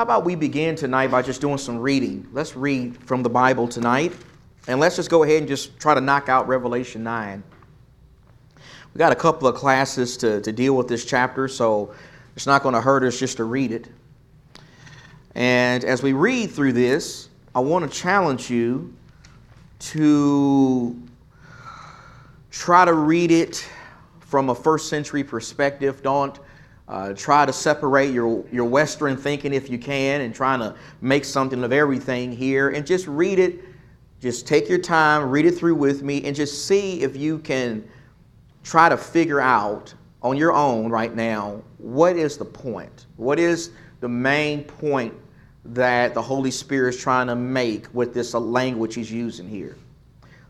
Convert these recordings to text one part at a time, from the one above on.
How about we begin tonight by just doing some reading? Let's read from the Bible tonight. And let's just go ahead and just try to knock out Revelation 9. We got a couple of classes to, to deal with this chapter, so it's not going to hurt us just to read it. And as we read through this, I want to challenge you to try to read it from a first century perspective. Don't uh, try to separate your, your Western thinking if you can and trying to make something of everything here and just read it. Just take your time, read it through with me, and just see if you can try to figure out on your own right now what is the point? What is the main point that the Holy Spirit is trying to make with this language he's using here?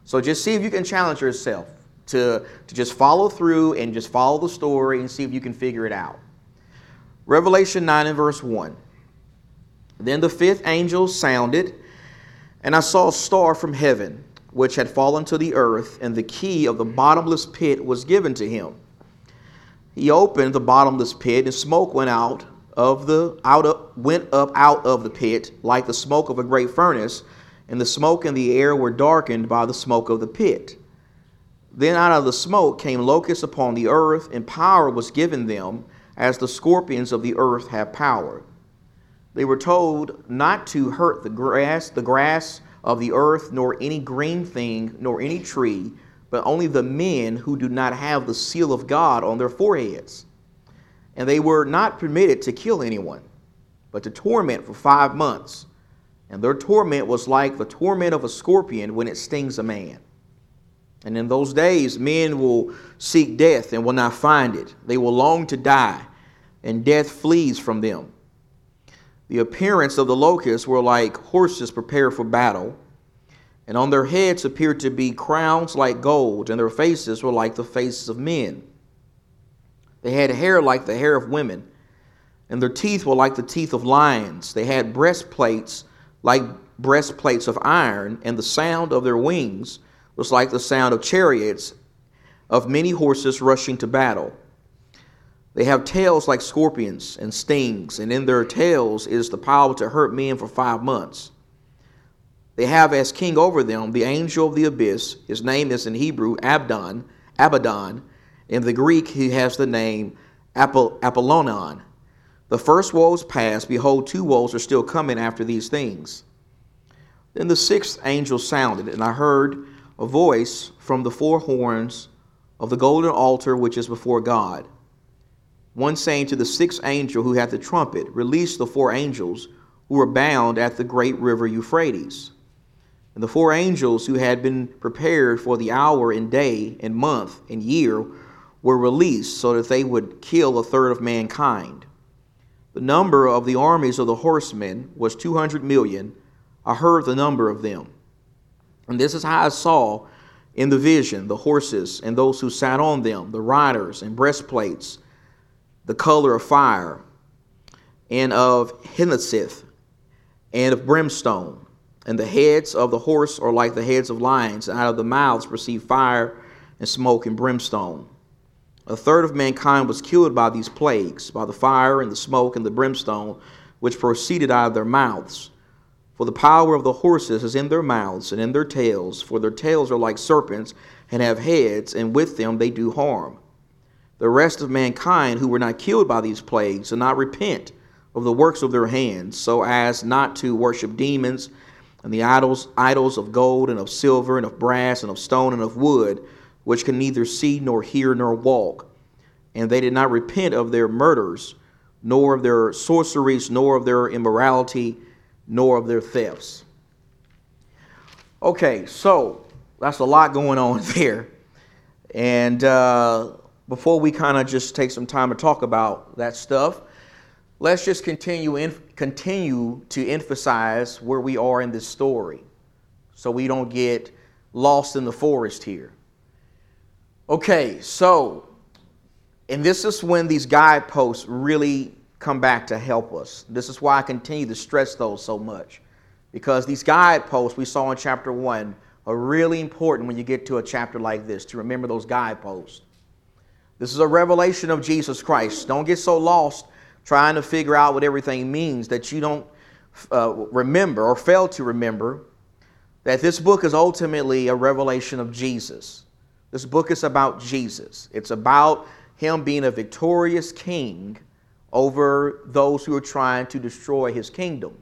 So just see if you can challenge yourself to, to just follow through and just follow the story and see if you can figure it out. Revelation 9 and verse 1. Then the fifth angel sounded, and I saw a star from heaven which had fallen to the earth, and the key of the bottomless pit was given to him. He opened the bottomless pit, and smoke went out of the out of, went up out of the pit like the smoke of a great furnace, and the smoke and the air were darkened by the smoke of the pit. Then out of the smoke came locusts upon the earth, and power was given them, as the scorpions of the earth have power. They were told not to hurt the grass, the grass of the earth, nor any green thing, nor any tree, but only the men who do not have the seal of God on their foreheads. And they were not permitted to kill anyone, but to torment for five months. And their torment was like the torment of a scorpion when it stings a man. And in those days, men will seek death and will not find it. They will long to die, and death flees from them. The appearance of the locusts were like horses prepared for battle, and on their heads appeared to be crowns like gold, and their faces were like the faces of men. They had hair like the hair of women, and their teeth were like the teeth of lions. They had breastplates like breastplates of iron, and the sound of their wings was like the sound of chariots of many horses rushing to battle. They have tails like scorpions and stings, and in their tails is the power to hurt men for five months. They have as king over them the angel of the abyss. His name is in Hebrew Abdon, Abaddon. In the Greek, he has the name Apollyon. The first woes passed. Behold, two woes are still coming after these things. Then the sixth angel sounded, and I heard a voice from the four horns of the golden altar which is before God one saying to the sixth angel who had the trumpet, Release the four angels who were bound at the great river Euphrates. And the four angels who had been prepared for the hour and day and month and year were released so that they would kill a third of mankind. The number of the armies of the horsemen was 200 million. I heard the number of them. And this is how I saw in the vision the horses and those who sat on them, the riders and breastplates the color of fire, and of hyacinth, and of brimstone. And the heads of the horse are like the heads of lions, and out of the mouths proceed fire and smoke and brimstone. A third of mankind was killed by these plagues, by the fire and the smoke and the brimstone, which proceeded out of their mouths. For the power of the horses is in their mouths and in their tails, for their tails are like serpents and have heads, and with them they do harm the rest of mankind who were not killed by these plagues and not repent of the works of their hands, so as not to worship demons and the idols, idols of gold and of silver and of brass and of stone and of wood, which can neither see nor hear nor walk. And they did not repent of their murders, nor of their sorceries, nor of their immorality, nor of their thefts. Okay, so that's a lot going on there. And uh, before we kind of just take some time to talk about that stuff, let's just continue in, continue to emphasize where we are in this story so we don't get lost in the forest here. Okay, so and this is when these guideposts really come back to help us. This is why I continue to stress those so much. Because these guideposts we saw in chapter 1 are really important when you get to a chapter like this to remember those guideposts. This is a revelation of Jesus Christ. Don't get so lost trying to figure out what everything means, that you don't uh, remember or fail to remember that this book is ultimately a revelation of Jesus. This book is about Jesus. It's about him being a victorious king over those who are trying to destroy his kingdom.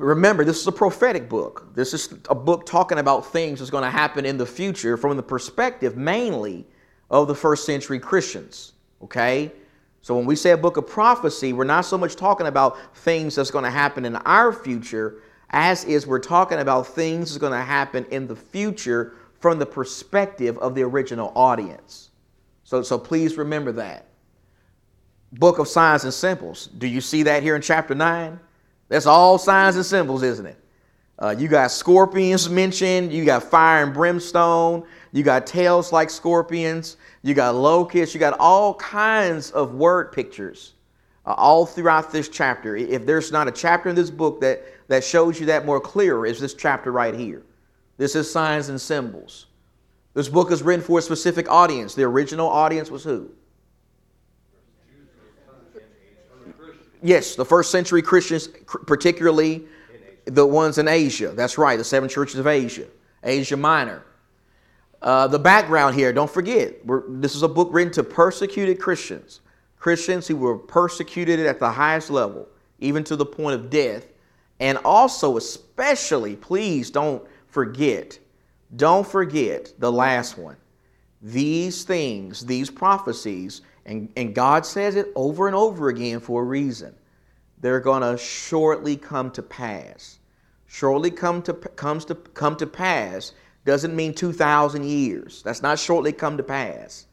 Remember, this is a prophetic book. This is a book talking about things that's going to happen in the future from the perspective mainly of the first century Christians. Okay? So when we say a book of prophecy, we're not so much talking about things that's going to happen in our future as is we're talking about things that's going to happen in the future from the perspective of the original audience. So, so please remember that. Book of signs and symbols. Do you see that here in chapter 9? That's all signs and symbols, isn't it? Uh, you got scorpions mentioned, you got fire and brimstone, you got tails like scorpions, you got locusts, you got all kinds of word pictures uh, all throughout this chapter. If there's not a chapter in this book that, that shows you that more clearer, is this chapter right here. This is signs and symbols. This book is written for a specific audience. The original audience was who? Yes, the first century Christians, particularly the ones in Asia. That's right, the seven churches of Asia, Asia Minor. Uh, the background here, don't forget, this is a book written to persecuted Christians, Christians who were persecuted at the highest level, even to the point of death. And also, especially, please don't forget, don't forget the last one. These things, these prophecies, and, and God says it over and over again for a reason. They're going to shortly come to pass. Shortly come to, comes to, come to pass doesn't mean 2,000 years. That's not shortly come to pass.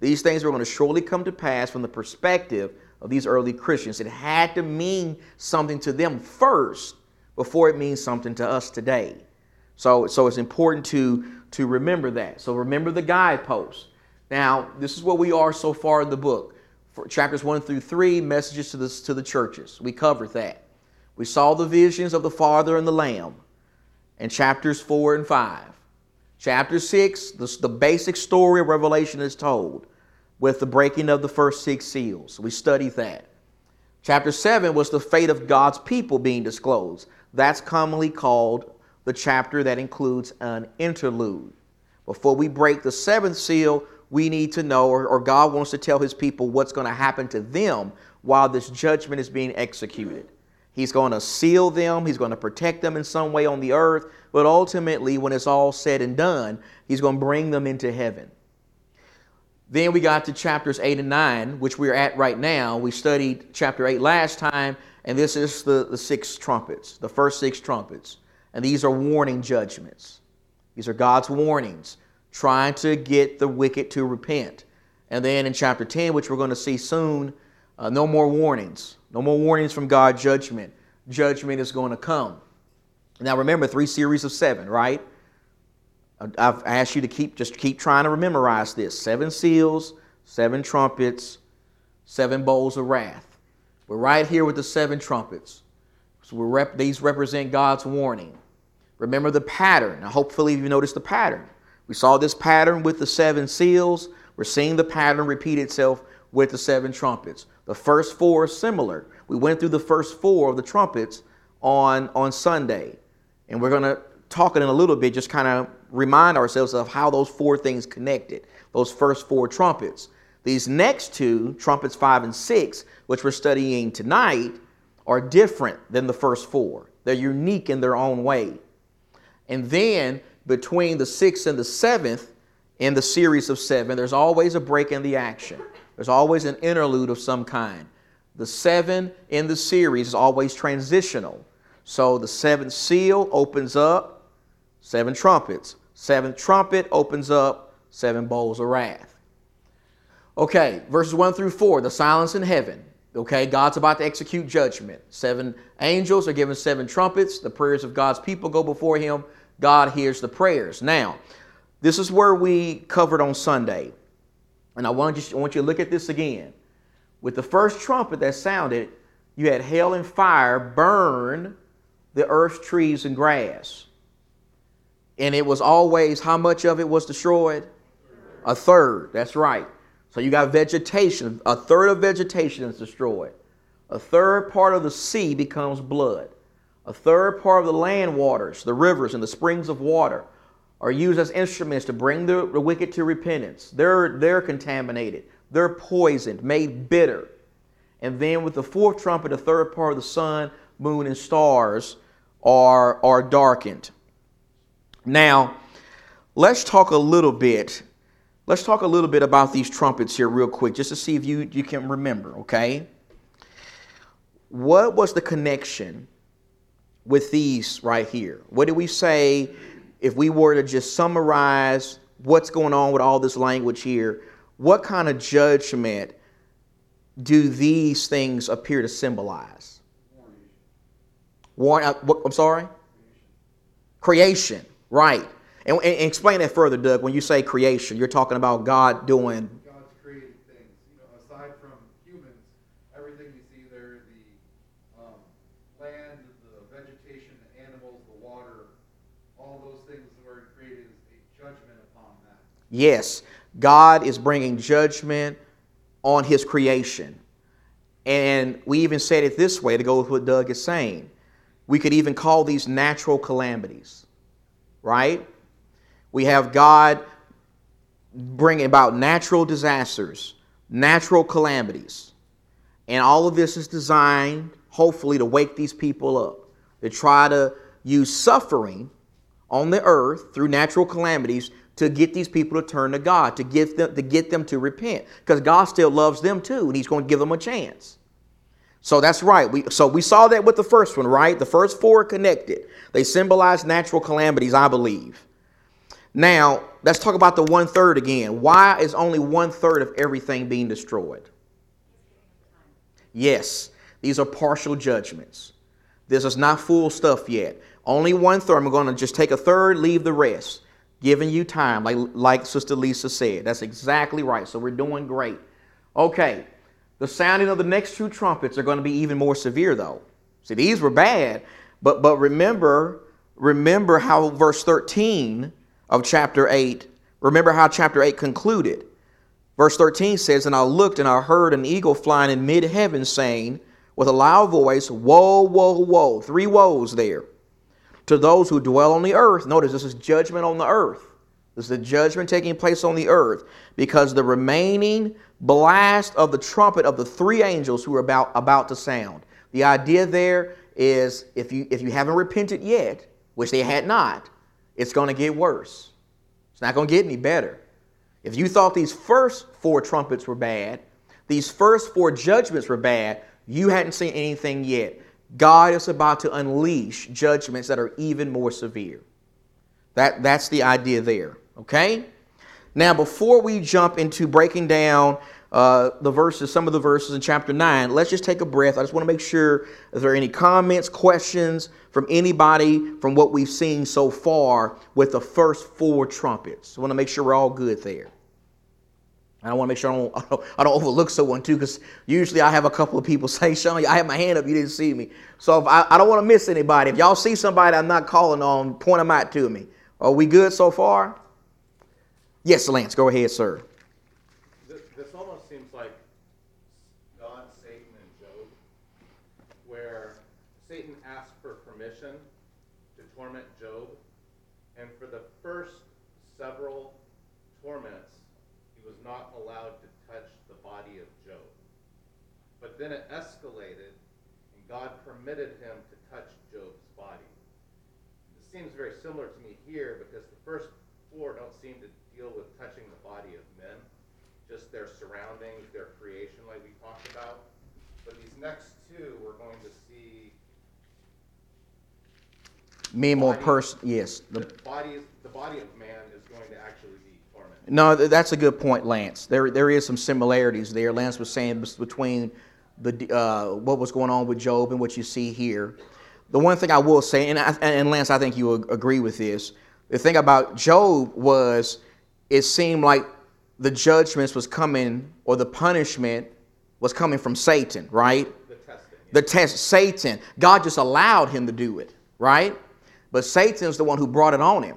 These things are going to shortly come to pass from the perspective of these early Christians. It had to mean something to them first before it means something to us today. So, so it's important to, to remember that. So remember the guideposts. Now, this is what we are so far in the book. For chapters 1 through 3, messages to the, to the churches. We covered that. We saw the visions of the Father and the Lamb in chapters 4 and 5. Chapter 6, the, the basic story of Revelation is told with the breaking of the first six seals. We studied that. Chapter 7 was the fate of God's people being disclosed. That's commonly called the chapter that includes an interlude. Before we break the seventh seal, we need to know, or, or God wants to tell his people what's going to happen to them while this judgment is being executed. He's going to seal them, he's going to protect them in some way on the earth, but ultimately, when it's all said and done, he's going to bring them into heaven. Then we got to chapters 8 and 9, which we're at right now. We studied chapter 8 last time, and this is the, the six trumpets, the first six trumpets. And these are warning judgments. These are God's warnings, trying to get the wicked to repent. And then in chapter 10, which we're going to see soon, uh, no more warnings. No more warnings from God, judgment. Judgment is going to come. Now remember, three series of seven, right? I've asked you to keep just keep trying to memorize this. Seven seals, seven trumpets, seven bowls of wrath. We're right here with the seven trumpets. So rep- these represent God's warning. Remember the pattern. Now, hopefully, you noticed the pattern. We saw this pattern with the seven seals. We're seeing the pattern repeat itself with the seven trumpets. The first four are similar. We went through the first four of the trumpets on, on Sunday. And we're going to talk in a little bit, just kind of remind ourselves of how those four things connected, those first four trumpets. These next two, trumpets five and six, which we're studying tonight, are different than the first four. They're unique in their own way. And then between the sixth and the seventh in the series of seven, there's always a break in the action. There's always an interlude of some kind. The seven in the series is always transitional. So the seventh seal opens up, seven trumpets. Seventh trumpet opens up, seven bowls of wrath. Okay, verses 1 through 4, the silence in heaven. Okay, God's about to execute judgment. Seven angels are given seven trumpets. The prayers of God's people go before him. God hears the prayers. Now, this is where we covered on Sunday. And I want, you, I want you to look at this again. With the first trumpet that sounded, you had hail and fire burn the earth, trees, and grass. And it was always how much of it was destroyed? A third. That's right. So you got vegetation. A third of vegetation is destroyed. A third part of the sea becomes blood. A third part of the land waters, the rivers and the springs of water, are used as instruments to bring the, the wicked to repentance. They're, they're contaminated. They're poisoned, made bitter. And then with the fourth trumpet, the third part of the sun, moon, and stars are, are darkened. Now, let's talk a little bit. Let's talk a little bit about these trumpets here, real quick, just to see if you, you can remember, okay? What was the connection with these right here? What did we say if we were to just summarize what's going on with all this language here? What kind of judgment do these things appear to symbolize? Warn, uh, I'm sorry? Creation. creation, right. And, and, explain that further, Doug. When you say creation, you're talking about God doing. God's creating things. You know, aside from humans, everything you see there, the um, land, the vegetation, the animals, the water, all those things were created is a judgment upon that. Yes, God is bringing judgment on His creation. And we even said it this way to go with what Doug is saying. We could even call these natural calamities, right? We have God bringing about natural disasters, natural calamities. And all of this is designed, hopefully, to wake these people up, to try to use suffering on the earth through natural calamities to get these people to turn to God, to get them to get them to repent, because God still loves them too, and He's going to give them a chance. So that's right. We, so we saw that with the first one, right? The first four are connected. They symbolize natural calamities, I believe. Now, let's talk about the one third again. Why is only one third of everything being destroyed? Yes, these are partial judgments. This is not full stuff yet. Only one third. I'm going to just take a third, leave the rest, giving you time, like, like Sister Lisa said. That's exactly right. So we're doing great. Okay, the sounding of the next two trumpets are going to be even more severe, though. See, these were bad, but but remember, remember how verse 13 of chapter 8, remember how chapter 8 concluded. Verse 13 says, And I looked and I heard an eagle flying in mid heaven, saying with a loud voice, Woe, woe, woe. Three woes there. To those who dwell on the earth. Notice this is judgment on the earth. This is the judgment taking place on the earth because the remaining blast of the trumpet of the three angels who are about, about to sound. The idea there is if you, if you haven't repented yet, which they had not, it's going to get worse. It's not going to get any better. If you thought these first four trumpets were bad, these first four judgments were bad, you hadn't seen anything yet. God is about to unleash judgments that are even more severe. That, that's the idea there. Okay? Now, before we jump into breaking down uh, the verses, some of the verses in chapter 9, let's just take a breath. I just want to make sure if there are any comments, questions from anybody from what we've seen so far with the first four trumpets. I want to make sure we're all good there. I want to make sure I don't, I don't, I don't overlook someone too, because usually I have a couple of people say, Sean, I have my hand up, you didn't see me. So I, I don't want to miss anybody. If y'all see somebody I'm not calling on, point them out to me. Are we good so far? Yes, Lance, go ahead, sir. This, this almost seems like God, Satan, and Job, where Satan asked for permission to torment Job, and for the first several torments, was not allowed to touch the body of Job. But then it escalated, and God permitted him to touch Job's body. This seems very similar to me here because the first four don't seem to deal with touching the body of men, just their surroundings, their creation, like we talked about. But these next two, we're going to see. Me more person, yes. The, the body, the body of man is going to actually. No, that's a good point, Lance. There, there is some similarities there. Lance was saying between the uh, what was going on with Job and what you see here. The one thing I will say, and, I, and Lance, I think you agree with this. The thing about Job was it seemed like the judgments was coming or the punishment was coming from Satan, right? The testing. The test, Satan. God just allowed him to do it, right? But Satan's the one who brought it on him.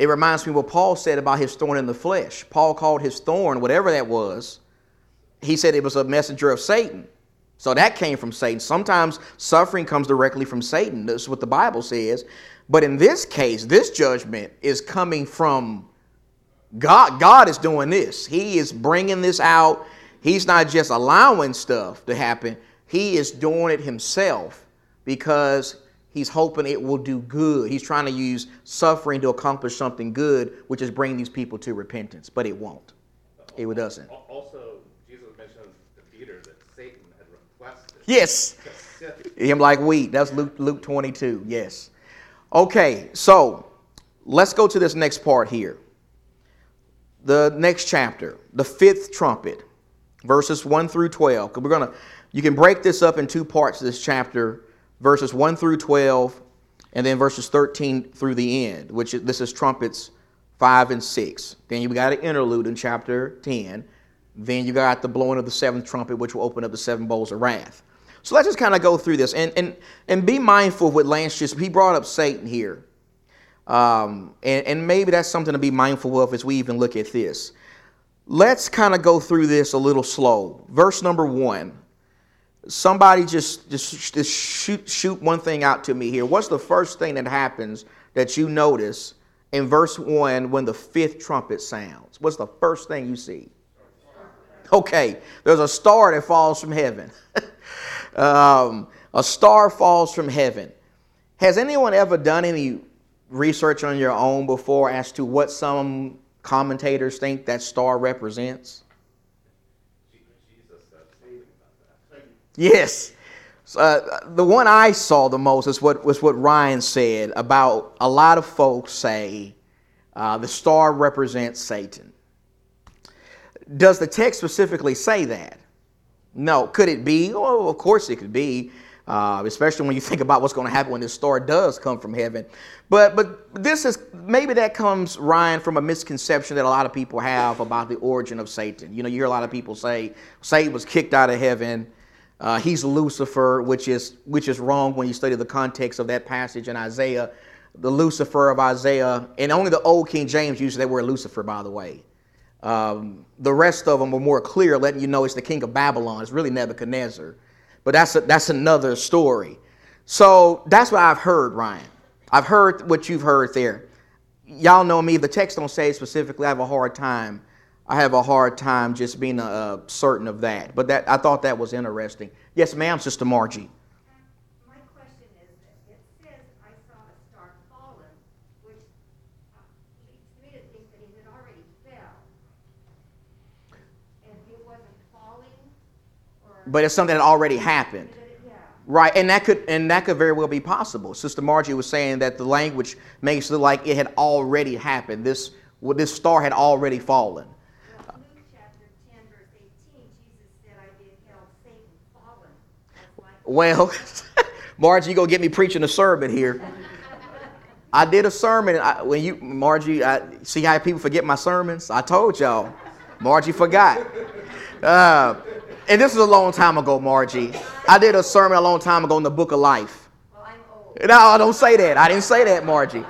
It reminds me what Paul said about his thorn in the flesh. Paul called his thorn, whatever that was, he said it was a messenger of Satan. So that came from Satan. Sometimes suffering comes directly from Satan. That's what the Bible says. But in this case, this judgment is coming from God. God is doing this. He is bringing this out. He's not just allowing stuff to happen, He is doing it Himself because He's hoping it will do good. He's trying to use suffering to accomplish something good, which is bring these people to repentance. But it won't. It doesn't. Also, Jesus mentions to Peter that Satan had requested. Yes. Him like wheat. That's Luke, Luke 22. Yes. Okay, so let's go to this next part here. The next chapter, the fifth trumpet, verses 1 through 12. We're gonna you can break this up in two parts of this chapter, verses 1 through 12, and then verses 13 through the end, which is, this is trumpets 5 and 6. Then you got an interlude in chapter 10. Then you got the blowing of the seventh trumpet, which will open up the seven bowls of wrath. So let's just kind of go through this and, and, and be mindful of what Lance just, he brought up Satan here. Um, and, and maybe that's something to be mindful of as we even look at this. Let's kind of go through this a little slow. Verse number one. Somebody just, just, just shoot, shoot one thing out to me here. What's the first thing that happens that you notice in verse 1 when the fifth trumpet sounds? What's the first thing you see? Okay, there's a star that falls from heaven. um, a star falls from heaven. Has anyone ever done any research on your own before as to what some commentators think that star represents? Yes. Uh, the one I saw the most is what was what Ryan said about a lot of folks say uh, the star represents Satan. Does the text specifically say that? No. Could it be? Oh, of course it could be, uh, especially when you think about what's going to happen when this star does come from heaven. But but this is maybe that comes Ryan from a misconception that a lot of people have about the origin of Satan. You know, you hear a lot of people say Satan was kicked out of heaven. Uh, he's Lucifer, which is which is wrong when you study the context of that passage in Isaiah. The Lucifer of Isaiah, and only the old King James uses that word Lucifer, by the way. Um, the rest of them are more clear, letting you know it's the king of Babylon. It's really Nebuchadnezzar. But that's, a, that's another story. So that's what I've heard, Ryan. I've heard what you've heard there. Y'all know me. The text don't say specifically. I have a hard time. I have a hard time just being uh, certain of that. But that I thought that was interesting. Yes, ma'am, Sister Margie. Which leads to me it seems that it had already fell. And it wasn't falling or But it's something that already happened. Right, and that could and that could very well be possible. Sister Margie was saying that the language makes it look like it had already happened. This this star had already fallen. Well, Margie, you gonna get me preaching a sermon here. I did a sermon. I, when you, Margie, I, see how people forget my sermons. I told y'all, Margie forgot. Uh, and this is a long time ago, Margie. I did a sermon a long time ago in the Book of Life. Well, I'm old. No, don't say that. I didn't say that, Margie.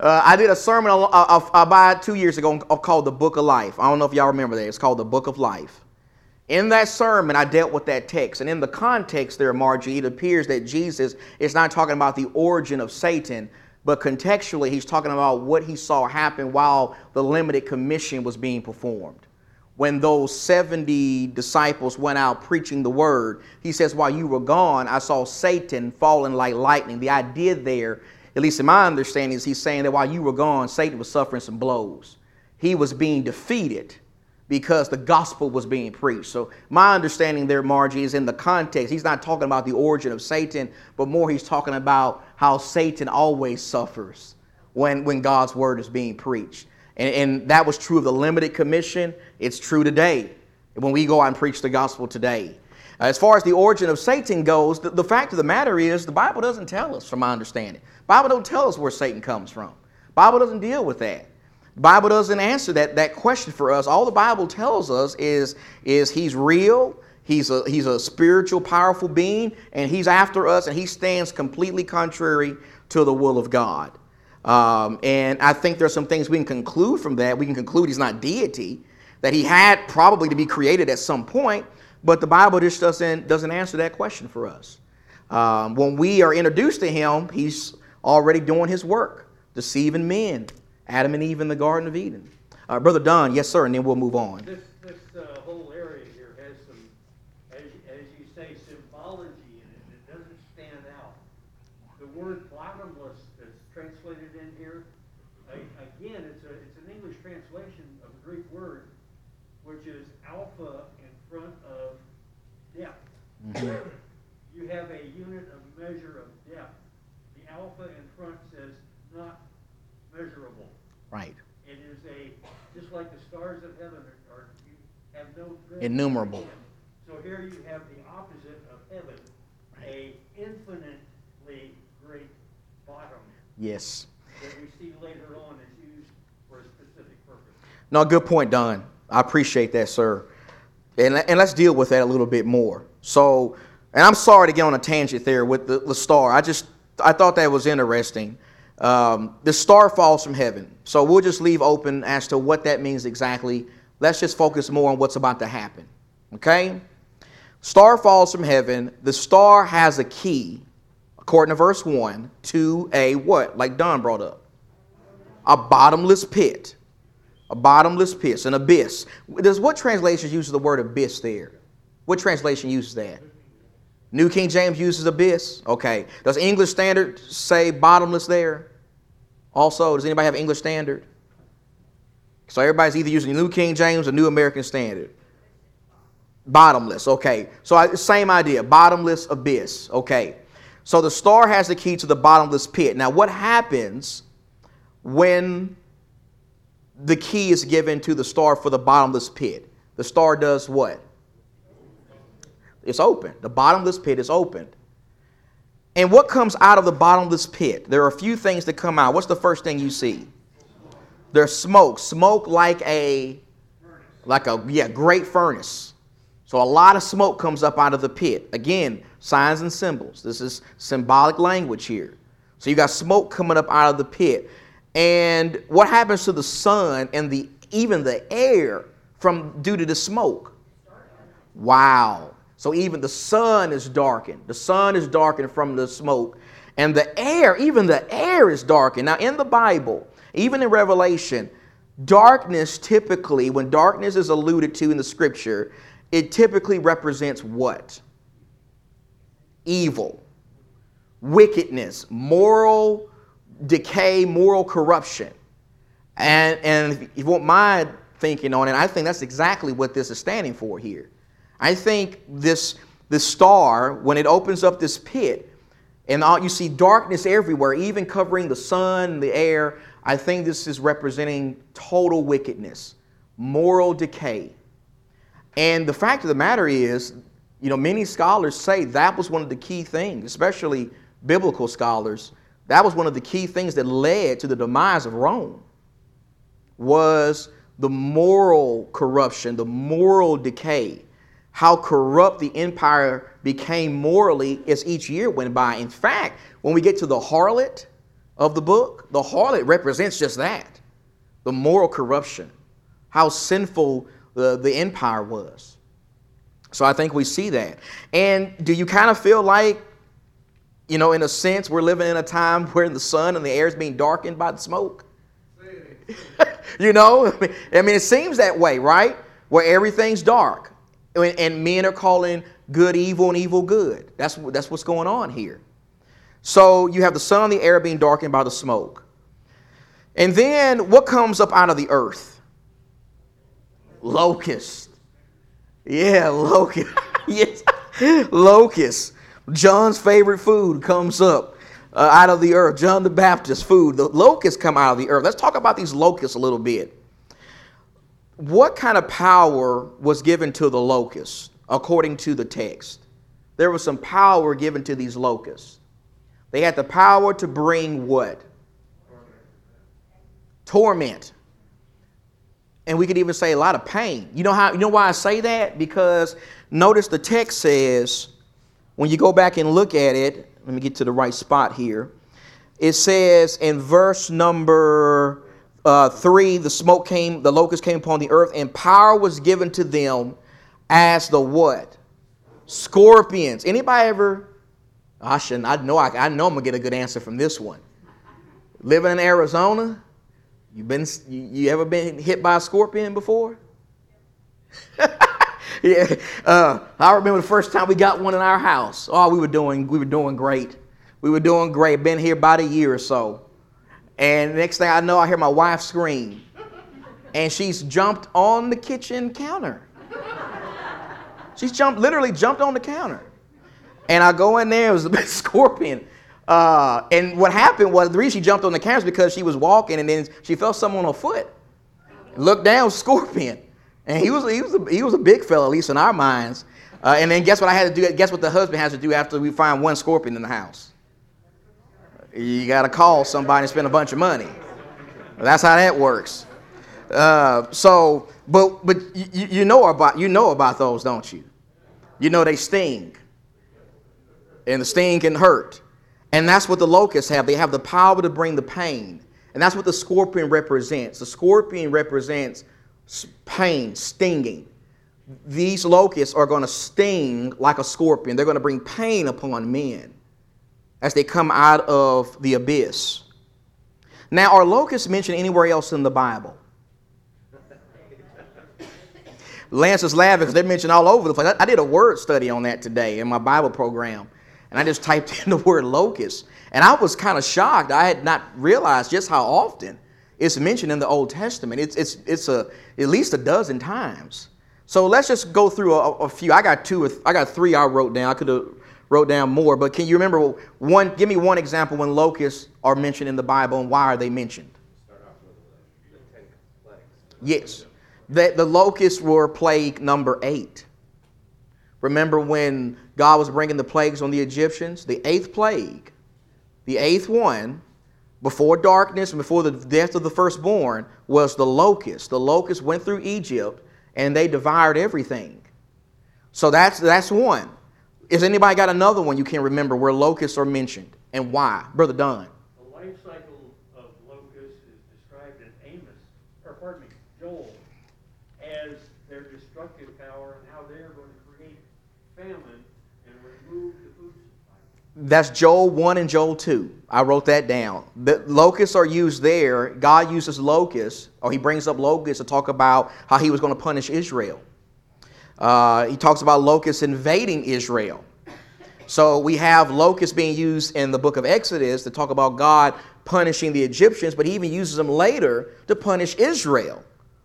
Uh, I did a sermon about two years ago called the Book of Life. I don't know if y'all remember that. It's called the Book of Life. In that sermon, I dealt with that text. And in the context there, Margie, it appears that Jesus is not talking about the origin of Satan, but contextually, he's talking about what he saw happen while the limited commission was being performed when those 70 disciples went out preaching the word, he says, While you were gone, I saw Satan falling like lightning. The idea there, at least in my understanding, is he's saying that while you were gone, Satan was suffering some blows. He was being defeated because the gospel was being preached. So, my understanding there, Margie, is in the context. He's not talking about the origin of Satan, but more he's talking about how Satan always suffers when, when God's word is being preached. And, and that was true of the limited commission. It's true today when we go out and preach the gospel today. As far as the origin of Satan goes, the, the, fact of the matter is the Bible doesn't tell us, from my understanding. Bible don't tell us where Satan comes from. Bible doesn't deal with that. Bible doesn't answer that, that question for us. All the Bible tells us is, is he's real, he's a, he's a spiritual, powerful being, and he's after us, and he stands completely contrary to the will of God. Um, and I think there's some things we can conclude from that. We can conclude he's not deity, that he had probably to be created at some point, but the Bible just doesn't, doesn't answer that question for us. Um, when we are introduced to him, he's already doing his work, deceiving men, Adam and Eve in the Garden of Eden. Uh, Brother Don, yes, sir, and then we'll move on. This, this uh, whole area here has some, as, as you say, symbology in it. It doesn't stand out. The word bottomless that's translated in here, again, it's a, it's an English translation of a Greek word, which is alpha in front of depth. You have a unit of measure of depth. The alpha in front says not measurable. Right. It is a, just like the stars of heaven are, are you have no. Innumerable. So here you have the opposite of heaven, a infinitely great bottom Yes. that we see later on is used for a specific purpose. No, good point, Don. I appreciate that, sir. And, and let's deal with that a little bit more. So, and I'm sorry to get on a tangent there with the, the star. I just I thought that was interesting. Um, the star falls from heaven. So we'll just leave open as to what that means exactly. Let's just focus more on what's about to happen. Okay? Star falls from heaven. The star has a key, according to verse 1, to a what? Like Don brought up. A bottomless pit. A bottomless pit, an abyss. Does what translation uses the word abyss there? What translation uses that? New King James uses abyss. Okay. Does English Standard say bottomless there? Also, does anybody have English Standard? So everybody's either using New King James or New American Standard. Bottomless. Okay. So I, same idea. Bottomless abyss. Okay. So the star has the key to the bottomless pit. Now, what happens when the key is given to the star for the bottomless pit? The star does what? It's open. The bottomless pit is opened. And what comes out of the bottomless pit? There are a few things that come out. What's the first thing you see? There's smoke. Smoke like a like a yeah, great furnace. So a lot of smoke comes up out of the pit. Again, signs and symbols. This is symbolic language here. So you got smoke coming up out of the pit. And what happens to the sun and the even the air from due to the smoke? Wow. So even the sun is darkened. The sun is darkened from the smoke. And the air, even the air is darkened. Now, in the Bible, even in Revelation, darkness typically, when darkness is alluded to in the scripture, it typically represents what? Evil, wickedness, moral decay, moral corruption. And, and if you want my thinking on it, I think that's exactly what this is standing for here. I think this, this star, when it opens up this pit, and all, you see darkness everywhere, even covering the sun, the air, I think this is representing total wickedness, moral decay. And the fact of the matter is, you know, many scholars say that was one of the key things, especially biblical scholars, that was one of the key things that led to the demise of Rome was the moral corruption, the moral decay how corrupt the empire became morally as each year went by. In fact, when we get to the harlot of the book, the harlot represents just that the moral corruption, how sinful the, the empire was. So I think we see that. And do you kind of feel like, you know, in a sense, we're living in a time where the sun and the air is being darkened by the smoke? you know, I mean, it seems that way, right? Where everything's dark and men are calling good evil and evil good. That's, that's what's going on here. So you have the sun the air being darkened by the smoke. And then what comes up out of the earth? Locust. Yeah, locust. yes, locust. John's favorite food comes up uh, out of the earth. John the Baptist food. The locusts come out of the earth. Let's talk about these locusts a little bit what kind of power was given to the locusts according to the text? There was some power given to these locusts. They had the power to bring what? Torment. And we could even say a lot of pain. You know how you know why I say that? Because notice the text says, when you go back and look at it, let me get to the right spot here. it says in verse number uh, 3 the smoke came, the locust came upon the earth, and power was given to them as the what? Scorpions. Anybody ever? I shouldn't. I know. I, I know I'm gonna get a good answer from this one. Living in Arizona, you've been you, you ever been hit by a scorpion before? yeah. Uh, I remember the first time we got one in our house. Oh, we were doing we were doing great. We were doing great. Been here about a year or so, and next thing I know, I hear my wife scream, and she's jumped on the kitchen counter. She's jumped, literally jumped on the counter. And I go in there, it was a big scorpion. Uh, and what happened was the reason she jumped on the counter is because she was walking and then she felt something on her foot. Looked down, scorpion. And he was, he was, a, he was a big fella, at least in our minds. Uh, and then guess what I had to do? Guess what the husband has to do after we find one scorpion in the house? You got to call somebody and spend a bunch of money. That's how that works. Uh, so, but but you, you know about you know about those, don't you? You know they sting, and the sting can hurt, and that's what the locusts have. They have the power to bring the pain, and that's what the scorpion represents. The scorpion represents pain, stinging. These locusts are going to sting like a scorpion. They're going to bring pain upon men as they come out of the abyss. Now, are locusts mentioned anywhere else in the Bible? Lance is laughing because they're mentioned all over the place. I, I, did a word study on that today in my Bible program, and I just typed in the word locust. And I was kind of shocked. I had not realized just how often it's mentioned in the Old Testament. It's, it's, it's a, at least a dozen times. So let's just go through a, a few. I got two, or I got three I wrote down. I could have wrote down more, but can you remember one? Give me one example when locusts are mentioned in the Bible and why are they mentioned? Yes. That the locusts were plague number eight. Remember when God was bringing the plagues on the Egyptians? The eighth plague, the eighth one, before darkness and before the death of the firstborn, was the locust. The locust went through Egypt and they devoured everything. So that's, that's one. Is anybody got another one you can remember where locusts are mentioned and why? Brother Don. The life cycle of locusts is described in Amos, or pardon me, Joel, as their destructive power and how they're going to create famine and remove the food supply. That's Joel 1 and Joel 2. I wrote that down. The locusts are used there. God uses locusts, or he brings up locusts to talk about how he was going to punish Israel. Uh, he talks about locusts invading Israel. So we have locusts being used in the book of Exodus to talk about God punishing the Egyptians, but he even uses them later to punish Israel,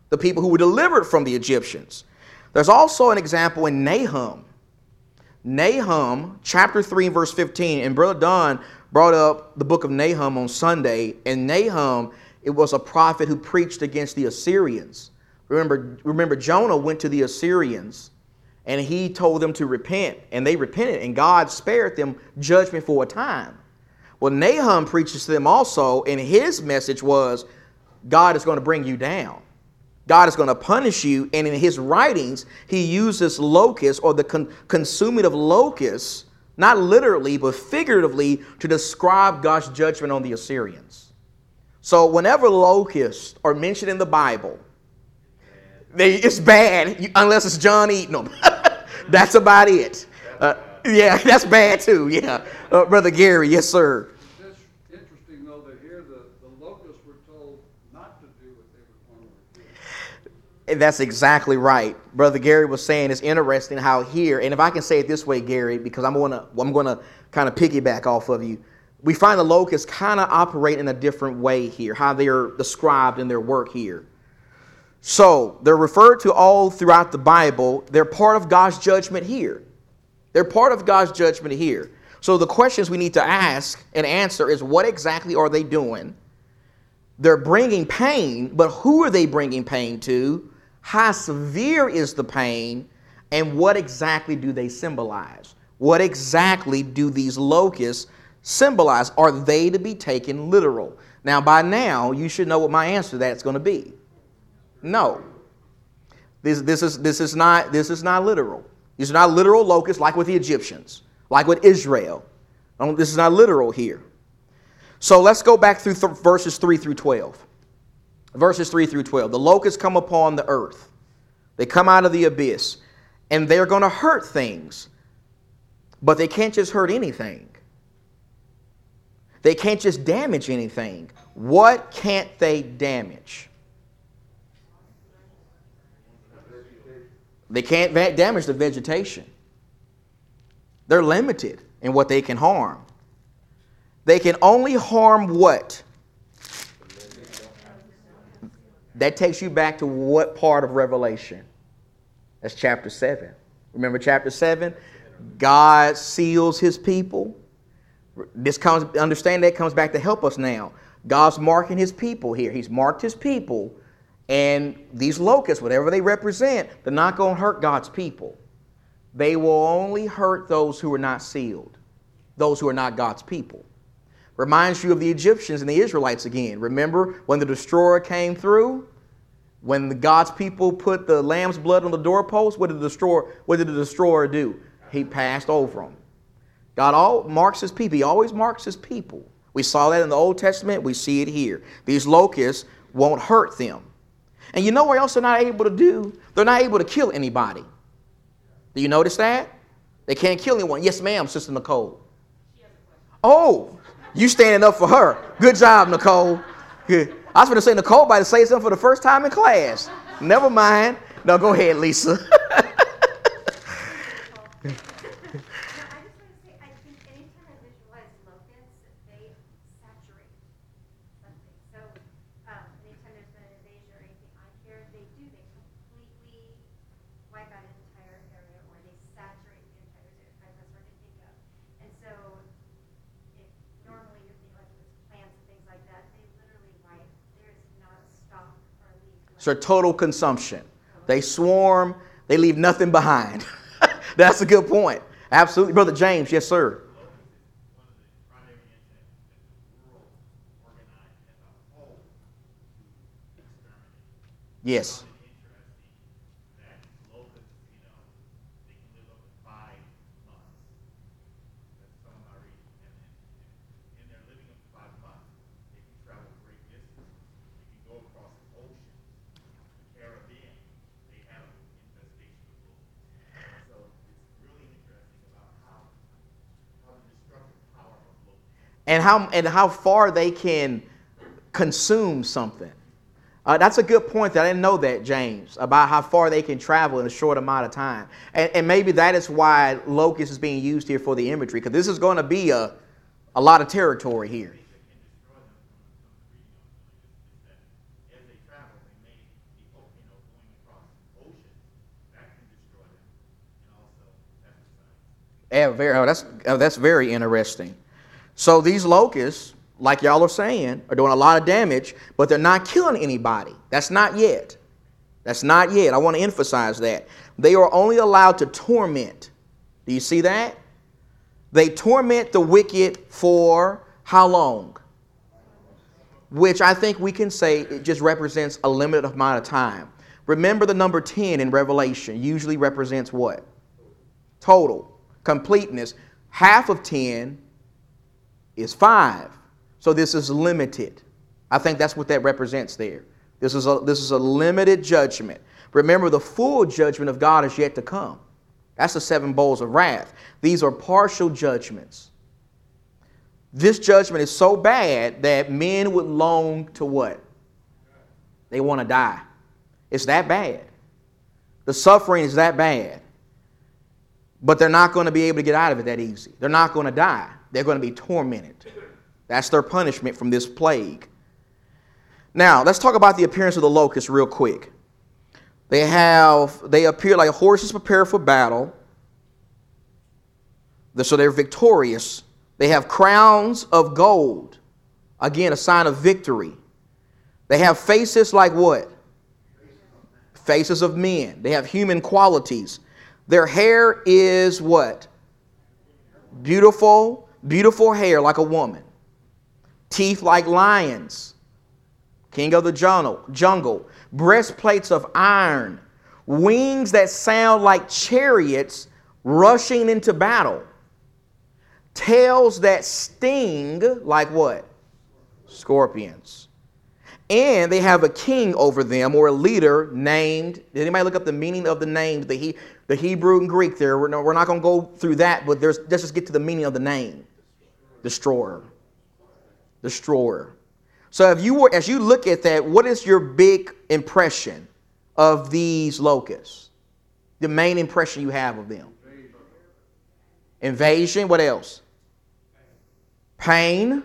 the people who were delivered from the Egyptians. There's also an example in Nahum. Nahum, chapter 3, verse 15, and Brother Don brought up the book of Nahum on Sunday, and Nahum, it was a prophet who preached against the Assyrians. Remember, remember, Jonah went to the Assyrians and he told them to repent, and they repented, and God spared them judgment for a time. Well, Nahum preaches to them also, and his message was God is going to bring you down. God is going to punish you. And in his writings, he uses locusts or the con- consumative locusts, not literally, but figuratively, to describe God's judgment on the Assyrians. So, whenever locusts are mentioned in the Bible, they, it's bad unless it's John them. that's about it. Uh, yeah, that's bad too. Yeah, uh, brother Gary, yes sir. Interesting though that here the, the locusts were told not to do what they were do. That's exactly right. Brother Gary was saying it's interesting how here, and if I can say it this way, Gary, because I'm gonna I'm gonna kind of piggyback off of you. We find the locusts kind of operate in a different way here, how they are described in their work here. So they're referred to all throughout the Bible. They're part of God's judgment here. They're part of God's judgment here. So the questions we need to ask and answer is what exactly are they doing? They're bringing pain, but who are they bringing pain to? How severe is the pain? And what exactly do they symbolize? What exactly do these locusts symbolize? Are they to be taken literal? Now, by now, you should know what my answer to that's going to be. No. This, this, is, this, is not, this is not literal. These are not literal locusts like with the Egyptians, like with Israel. This is not literal here. So let's go back through th- verses 3 through 12. Verses 3 through 12. The locusts come upon the earth, they come out of the abyss, and they're going to hurt things, but they can't just hurt anything. They can't just damage anything. What can't they damage? They can't damage the vegetation. They're limited in what they can harm. They can only harm what? That takes you back to what part of Revelation? That's chapter 7. Remember chapter 7? God seals his people. This comes understand that comes back to help us now. God's marking his people here. He's marked his people and these locusts, whatever they represent, they're not going to hurt God's people. They will only hurt those who are not sealed, those who are not God's people. Reminds you of the Egyptians and the Israelites again. Remember when the destroyer came through? When the God's people put the lamb's blood on the doorpost, what did the destroyer, what did the destroyer do? He passed over them. God all marks his people. He always marks his people. We saw that in the Old Testament. We see it here. These locusts won't hurt them. And you know what else they're not able to do? They're not able to kill anybody. Do you notice that? They can't kill anyone. Yes, ma'am, Sister Nicole. Oh, you standing up for her. Good job, Nicole. I was going to say, Nicole about to say something for the first time in class. Never mind. No, go ahead, Lisa. So total consumption. They swarm, they leave nothing behind. That's a good point. Absolutely. Brother James, yes, sir. Yes. And how and how far they can consume something. Uh, that's a good point. That I didn't know that, James, about how far they can travel in a short amount of time. And, and maybe that is why locust is being used here for the imagery, because this is going to be a, a lot of territory here. Yeah, very, oh, that's, oh, that's very interesting. So these locusts, like y'all are saying, are doing a lot of damage, but they're not killing anybody. That's not yet. That's not yet. I want to emphasize that. They are only allowed to torment. Do you see that? They torment the wicked for how long? Which I think we can say it just represents a limited amount of time. Remember the number 10 in Revelation usually represents what? Total, completeness. Half of 10 is five. So this is limited. I think that's what that represents there. This is a, this is a limited judgment. Remember, the full judgment of God is yet to come. That's the seven bowls of wrath. These are partial judgments. This judgment is so bad that men would long to what? They want to die. It's that bad. The suffering is that bad. But they're not going to be able to get out of it that easy. They're not going to die. They're going to be tormented. That's their punishment from this plague. Now, let's talk about the appearance of the locusts real quick. They have they appear like horses prepared for battle. So they're victorious. They have crowns of gold. Again, a sign of victory. They have faces like what? Faces of men. They have human qualities. Their hair is what? Beautiful, beautiful hair like a woman, teeth like lions, king of the jungle, jungle, breastplates of iron, wings that sound like chariots rushing into battle, tails that sting like what? Scorpions. And they have a king over them or a leader named. Did anybody look up the meaning of the names, the, he, the Hebrew and Greek there? We're, no, we're not going to go through that, but there's, let's just get to the meaning of the name Destroyer. Destroyer. So if you were, as you look at that, what is your big impression of these locusts? The main impression you have of them? Invasion. What else? Pain.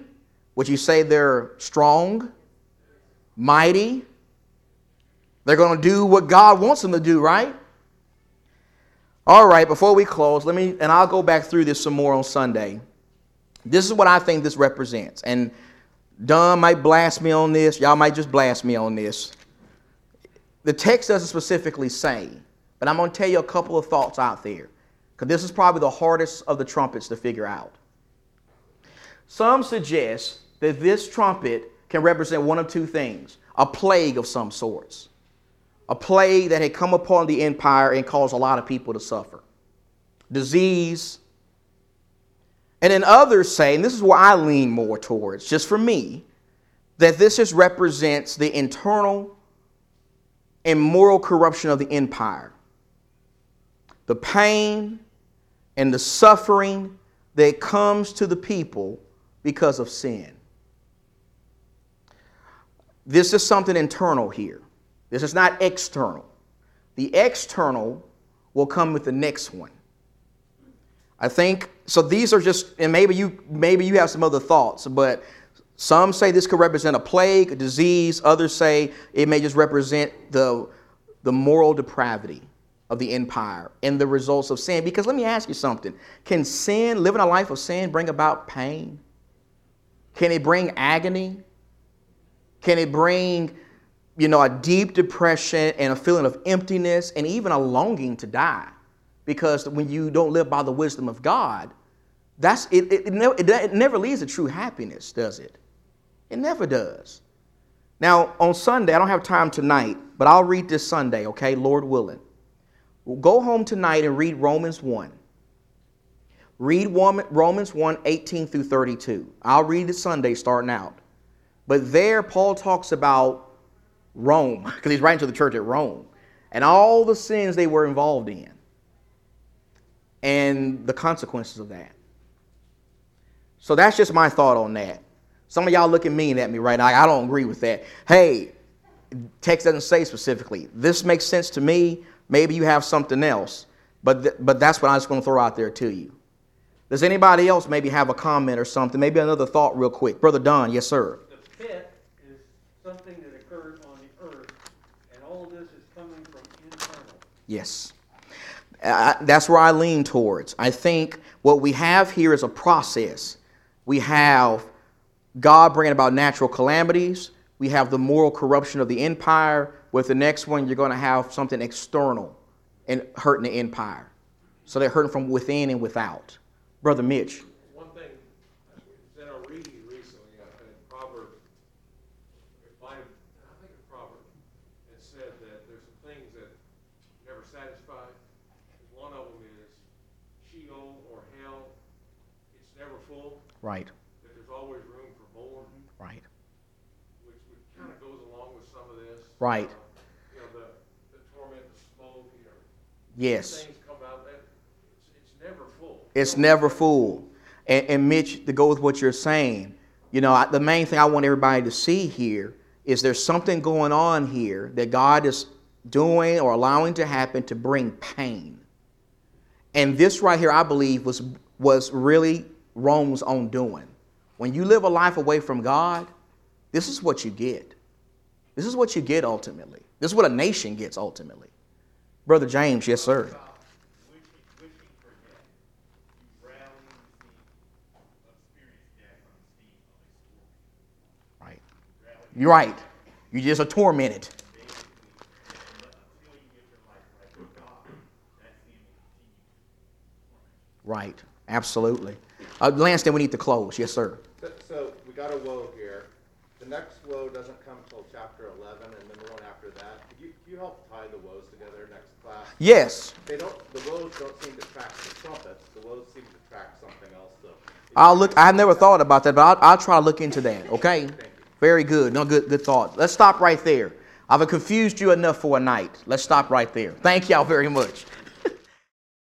Would you say they're strong, mighty? They're going to do what God wants them to do, right? All right, before we close, let me, and I'll go back through this some more on Sunday. This is what I think this represents. And Don might blast me on this. Y'all might just blast me on this. The text doesn't specifically say, but I'm going to tell you a couple of thoughts out there. Because this is probably the hardest of the trumpets to figure out. Some suggest that this trumpet can represent one of two things a plague of some sorts, a plague that had come upon the empire and caused a lot of people to suffer, disease. And then others say, and this is where I lean more towards, just for me, that this just represents the internal and moral corruption of the empire. The pain and the suffering that comes to the people because of sin. This is something internal here. This is not external. The external will come with the next one. I think so these are just and maybe you maybe you have some other thoughts, but some say this could represent a plague, a disease, others say it may just represent the the moral depravity of the empire and the results of sin. Because let me ask you something can sin, living a life of sin, bring about pain? Can it bring agony? Can it bring, you know, a deep depression and a feeling of emptiness and even a longing to die? Because when you don't live by the wisdom of God, that's it, it, it, never, it, it never leads to true happiness, does it? It never does. Now, on Sunday, I don't have time tonight, but I'll read this Sunday, okay, Lord willing. We'll go home tonight and read Romans 1. Read Romans 1 18 through 32. I'll read it Sunday starting out. But there, Paul talks about Rome, because he's writing to the church at Rome, and all the sins they were involved in, and the consequences of that. So that's just my thought on that. Some of y'all looking mean at me right now. I don't agree with that. Hey, text doesn't say specifically. This makes sense to me. Maybe you have something else. But, th- but that's what I'm just going to throw out there to you. Does anybody else maybe have a comment or something? Maybe another thought, real quick. Brother Don, yes, sir. The pit is something that occurred on the earth, and all of this is coming from internal. Yes. Uh, that's where I lean towards. I think what we have here is a process. We have God bringing about natural calamities. We have the moral corruption of the empire. With the next one, you're going to have something external and hurting the empire. So they're hurting from within and without. Brother Mitch. One thing, in a reading recently, uh, in Proverbs, I think it's Proverbs, it said that there's some things that never satisfy. One of them is Sheol or hell. It's never full. Right. That there's always room for more. Right. Which, which kind of goes along with some of this. Right. You know, the, the torment, the smoke, you know. Yes. Things come out that it's, it's never full. It's never full. And, and Mitch, to go with what you're saying, you know, I, the main thing I want everybody to see here is there's something going on here that God is doing or allowing to happen to bring pain. And this right here, I believe, was, was really Rome's own doing. When you live a life away from God, this is what you get. This is what you get ultimately. This is what a nation gets ultimately. Brother James, yes, sir. Right. You're right. You just are tormented. Right. Absolutely. Uh, Lance, then we need to close. Yes, sir. So, so we got a woe here. The next woe doesn't come until chapter 11, and then the one after that. Could you, could you help tie the woes together next class? Yes. They don't. The woes don't seem to track the trumpets. The woes seem to track something else. So. I'll look. I've never thought about that, but I'll, I'll try to look into that. Okay. Very good. No, good, good thought. Let's stop right there. I've confused you enough for a night. Let's stop right there. Thank y'all very much.